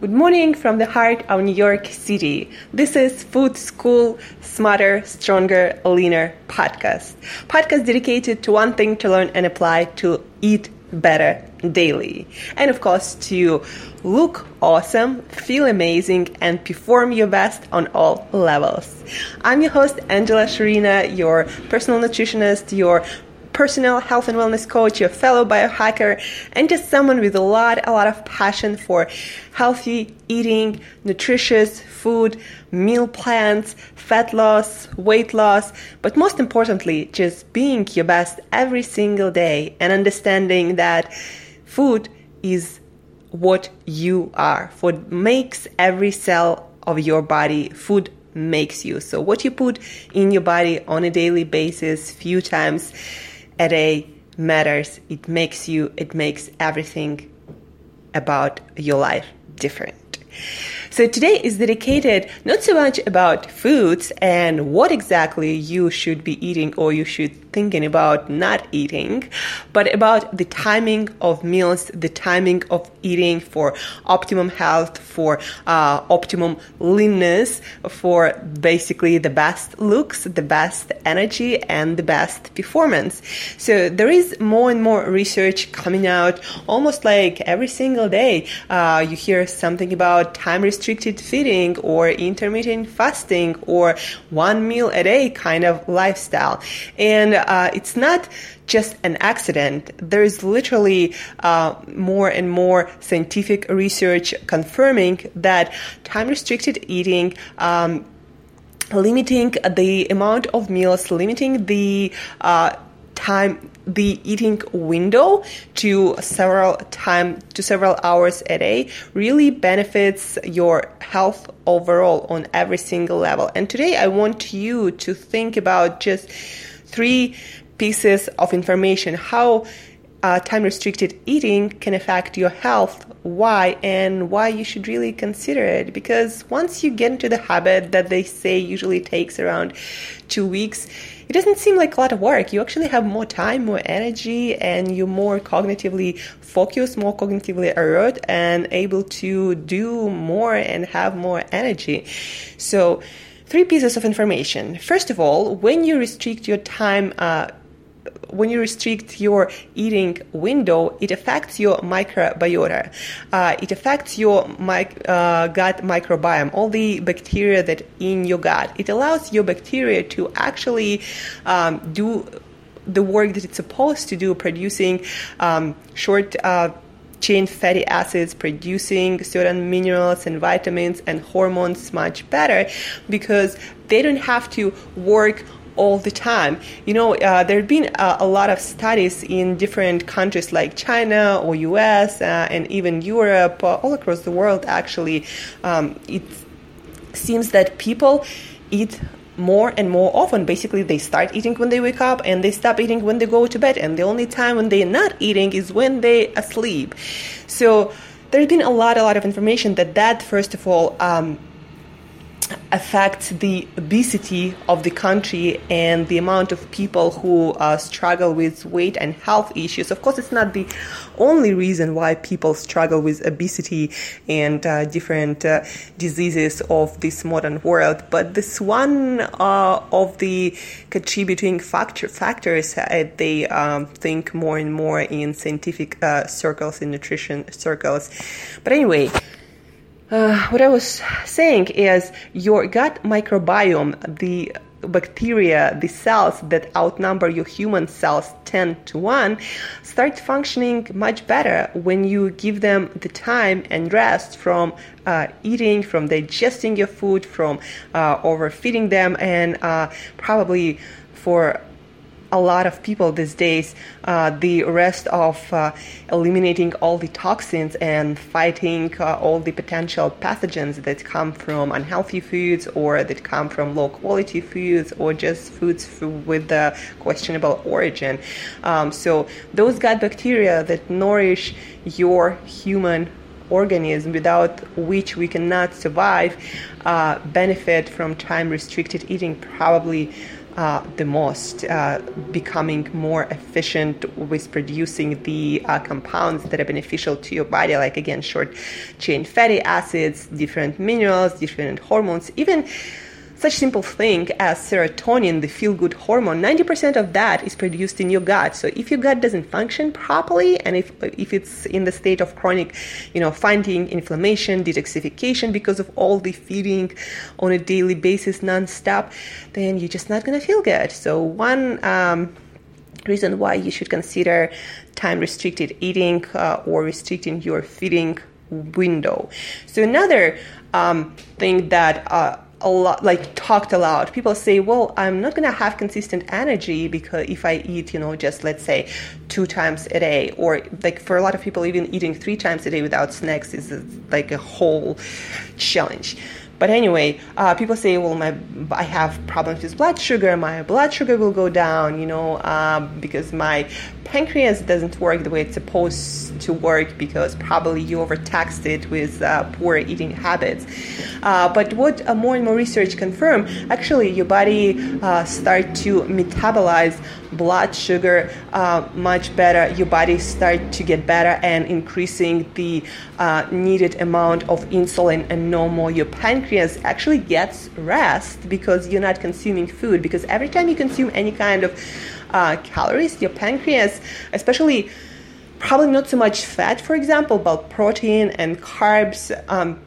Good morning from the heart of New York City. This is Food School Smarter, Stronger, Leaner podcast. Podcast dedicated to one thing to learn and apply to eat better daily. And of course, to look awesome, feel amazing, and perform your best on all levels. I'm your host, Angela Shurina, your personal nutritionist, your personal health and wellness coach, your fellow biohacker, and just someone with a lot, a lot of passion for healthy eating, nutritious food, meal plans, fat loss, weight loss, but most importantly, just being your best every single day and understanding that food is what you are. Food makes every cell of your body. Food makes you. So what you put in your body on a daily basis, few times, a day matters. It makes you, it makes everything about your life different. So today is dedicated not so much about foods and what exactly you should be eating or you should thinking about not eating, but about the timing of meals, the timing of eating for optimum health, for uh, optimum leanness, for basically the best looks, the best energy, and the best performance. So there is more and more research coming out almost like every single day. Uh, you hear something about time restricted feeding or intermittent fasting or one meal a day kind of lifestyle. And uh, it's not just an accident. There is literally uh, more and more scientific research confirming that time restricted eating. Um, limiting the amount of meals, limiting the uh, time the eating window to several time to several hours a day really benefits your health overall on every single level and today i want you to think about just three pieces of information how uh, time restricted eating can affect your health, why, and why you should really consider it. Because once you get into the habit that they say usually takes around two weeks, it doesn't seem like a lot of work. You actually have more time, more energy, and you're more cognitively focused, more cognitively alert, and able to do more and have more energy. So, three pieces of information. First of all, when you restrict your time, uh, when you restrict your eating window, it affects your microbiota. Uh, it affects your uh, gut microbiome, all the bacteria that in your gut. It allows your bacteria to actually um, do the work that it's supposed to do, producing um, short. Chain fatty acids producing certain minerals and vitamins and hormones much better because they don't have to work all the time. You know, uh, there have been uh, a lot of studies in different countries like China or US uh, and even Europe, uh, all across the world actually. Um, it seems that people eat more and more often. Basically, they start eating when they wake up and they stop eating when they go to bed. And the only time when they're not eating is when they're asleep. So there's been a lot, a lot of information that that, first of all, um, affects the obesity of the country and the amount of people who uh, struggle with weight and health issues. Of course, it's not the only reason why people struggle with obesity and uh, different uh, diseases of this modern world, but this one uh, of the contributing factor, factors uh, they um, think more and more in scientific uh, circles, in nutrition circles. But anyway, uh, what I was saying is your gut microbiome, the bacteria, the cells that outnumber your human cells 10 to 1, start functioning much better when you give them the time and rest from uh, eating, from digesting your food, from uh, overfeeding them, and uh, probably for a lot of people these days uh, the rest of uh, eliminating all the toxins and fighting uh, all the potential pathogens that come from unhealthy foods or that come from low quality foods or just foods with a questionable origin. Um, so those gut bacteria that nourish your human organism without which we cannot survive uh, benefit from time restricted eating probably uh, the most, uh, becoming more efficient with producing the uh, compounds that are beneficial to your body, like again, short chain fatty acids, different minerals, different hormones, even such simple thing as serotonin, the feel good hormone, 90% of that is produced in your gut. So if your gut doesn't function properly and if, if it's in the state of chronic, you know, finding inflammation, detoxification because of all the feeding on a daily basis nonstop, then you're just not going to feel good. So one, um, reason why you should consider time restricted eating uh, or restricting your feeding window. So another um, thing that uh, a lot like talked aloud. People say well i'm not going to have consistent energy because if i eat you know just let's say two times a day or like for a lot of people even eating three times a day without snacks is like a whole challenge but anyway, uh, people say, well, my I have problems with blood sugar. My blood sugar will go down, you know, uh, because my pancreas doesn't work the way it's supposed to work because probably you overtaxed it with uh, poor eating habits. Uh, but what uh, more and more research confirm, actually, your body uh, start to metabolize blood sugar much better. Your body start to get better and increasing the needed amount of insulin and no more. Your pancreas actually gets rest because you're not consuming food. Because every time you consume any kind of uh, calories, your pancreas, especially probably not so much fat, for example, but protein and carbs. Um,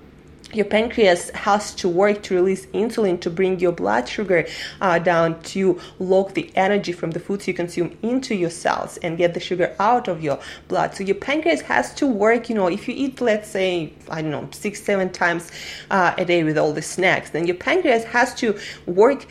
your pancreas has to work to release insulin to bring your blood sugar uh, down to lock the energy from the foods you consume into your cells and get the sugar out of your blood. So your pancreas has to work. You know, if you eat, let's say, I don't know, six, seven times uh, a day with all the snacks, then your pancreas has to work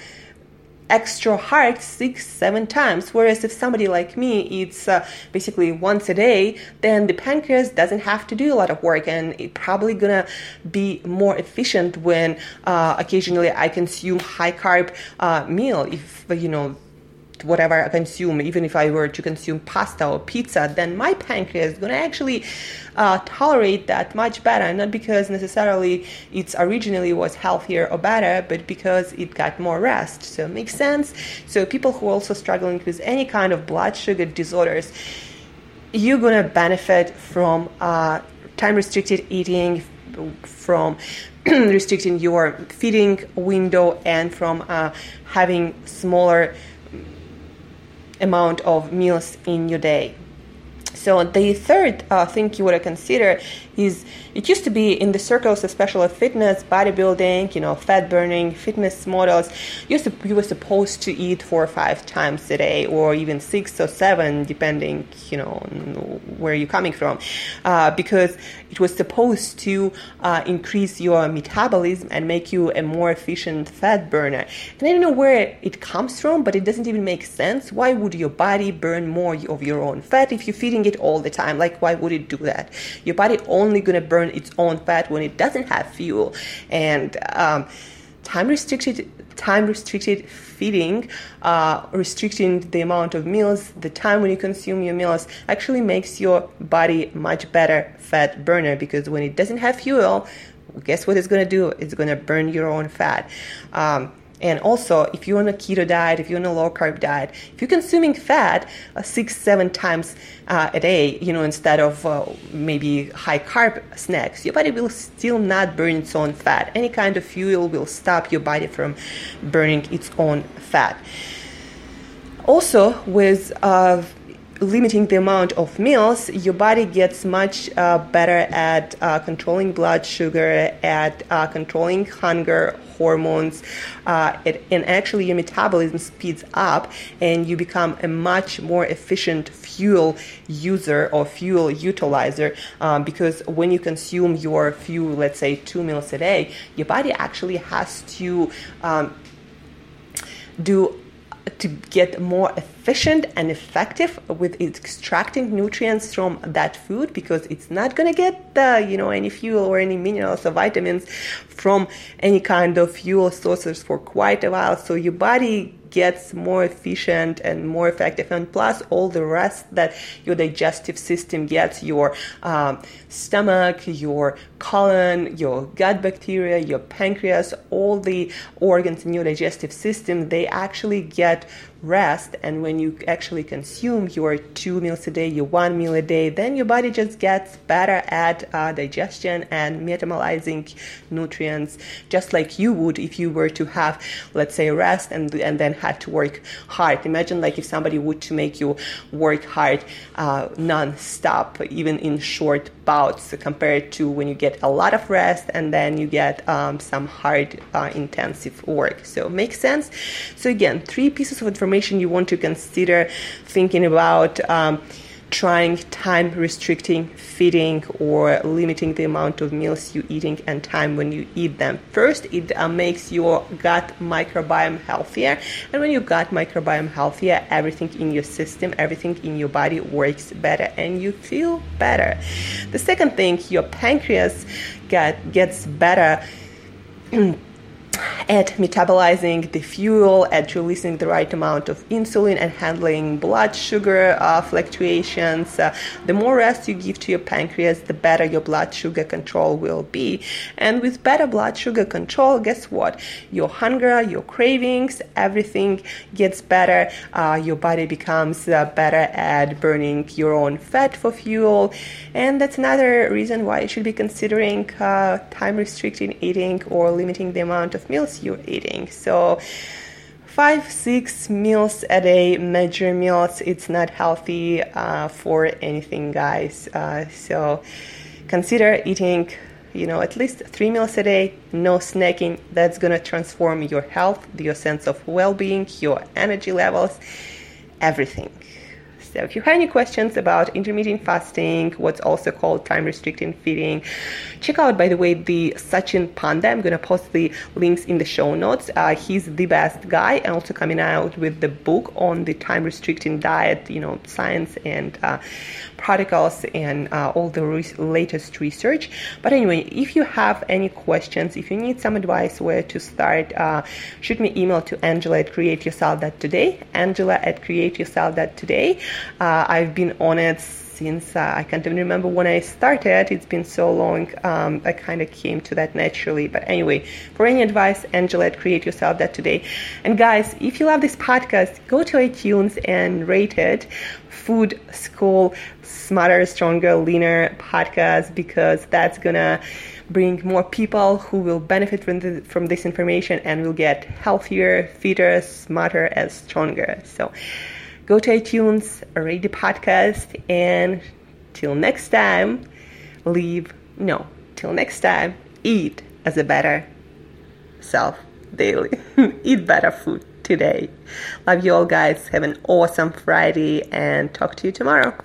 extra hard six, seven times. Whereas if somebody like me eats uh, basically once a day, then the pancreas doesn't have to do a lot of work and it's probably gonna be more efficient when uh, occasionally I consume high carb uh, meal. If you know whatever I consume, even if I were to consume pasta or pizza, then my pancreas is going to actually uh, tolerate that much better. Not because necessarily it's originally was healthier or better, but because it got more rest. So it makes sense. So people who are also struggling with any kind of blood sugar disorders, you're going to benefit from uh, time restricted eating, from restricting your feeding window, and from uh, having smaller amount of meals in your day. So the third uh, thing you to consider is it used to be in the circles, especially of fitness, bodybuilding, you know, fat burning, fitness models. You, you were supposed to eat four or five times a day, or even six or seven, depending, you know, where you're coming from, uh, because it was supposed to uh, increase your metabolism and make you a more efficient fat burner. And I don't know where it comes from, but it doesn't even make sense. Why would your body burn more of your own fat if you're feeding it all the time? Like, why would it do that? Your body only to burn its own fat when it doesn't have fuel. And um, time restricted time restricted feeding, uh, restricting the amount of meals, the time when you consume your meals actually makes your body much better fat burner because when it doesn't have fuel, guess what it's to do? It's to burn your own fat. Um, and also, if you're on a keto diet, if you're on a low carb diet, if you're consuming fat uh, six, seven times uh, a day, you know, instead of uh, maybe high carb snacks, your body will still not burn its own fat. Any kind of fuel will stop your body from burning its own fat. Also, with uh, limiting the amount of meals, your body gets much uh, better at uh, controlling blood sugar, at uh, controlling hunger hormones, uh, it, and actually your metabolism speeds up, and you become a much more efficient fuel user or fuel utilizer. Um, because when you consume your fuel, let's say two meals a day, your body actually has to um, do to get more efficient and effective with extracting nutrients from that food because it's not going to get the, you know any fuel or any minerals or vitamins from any kind of fuel sources for quite a while. So your body gets more efficient and more effective. And plus, all the rest that your digestive system gets your um, stomach, your colon, your gut bacteria, your pancreas, all the organs in your digestive system, they actually get rest and when you actually consume your two meals a day your one meal a day then your body just gets better at uh, digestion and metabolizing nutrients just like you would if you were to have let's say rest and, and then had to work hard. Imagine like if somebody would to make you work hard uh, non-stop even in short bouts compared to when you get a lot of rest and then you get um, some hard uh, intensive work. So makes sense? So again three pieces of information information you want to consider thinking about um, trying time restricting feeding or limiting the amount of meals you eating and time when you eat them. First it uh, makes your gut microbiome healthier. And when your gut microbiome healthier everything in your system everything in your body works better and you feel better. The second thing your pancreas get, gets better at metabolizing the fuel, at releasing the right amount of insulin, and handling blood sugar uh, fluctuations. Uh, the more rest you give to your pancreas, the better your blood sugar control will be. And with better blood sugar control, guess what? Your hunger, your cravings, everything gets better. Uh, your body becomes uh, better at burning your own fat for fuel. And that's another reason why you should be considering uh, time restricting eating or limiting the amount of meals you're eating. So, five, six meals a day, major meals, it's not healthy uh, for anything, guys. Uh, so, consider eating you know at least three meals a day no snacking that's going to transform your health your sense of well-being your energy levels everything so if you have any questions about intermittent fasting, what's also called time restricting feeding, check out, by the way, the Satchin Panda. I'm going to post the links in the show notes. Uh, he's the best guy and also coming out with the book on the time restricting diet, you know, science and uh, protocols and uh, all the re- latest research. But anyway, if you have any questions, if you need some advice where to start, uh, shoot me email to Angela at createyourself.today, Angela at createyourself.today. Uh, I've been on it since uh, I can't even remember when I started. It's been so long. Um, I kind of came to that naturally. But anyway, for any advice, Angela at Create Yourself that today. And guys, if you love this podcast, go to iTunes and rate it. Food School Smarter, Stronger, Leaner podcast because that's gonna bring more people who will benefit from, the, from this information and will get healthier, fitter, smarter, and stronger. So go to iTunes, rate the podcast, and till next time, leave, no, till next time, eat as a better self daily. eat better food today. Love you all, guys. Have an awesome Friday and talk to you tomorrow.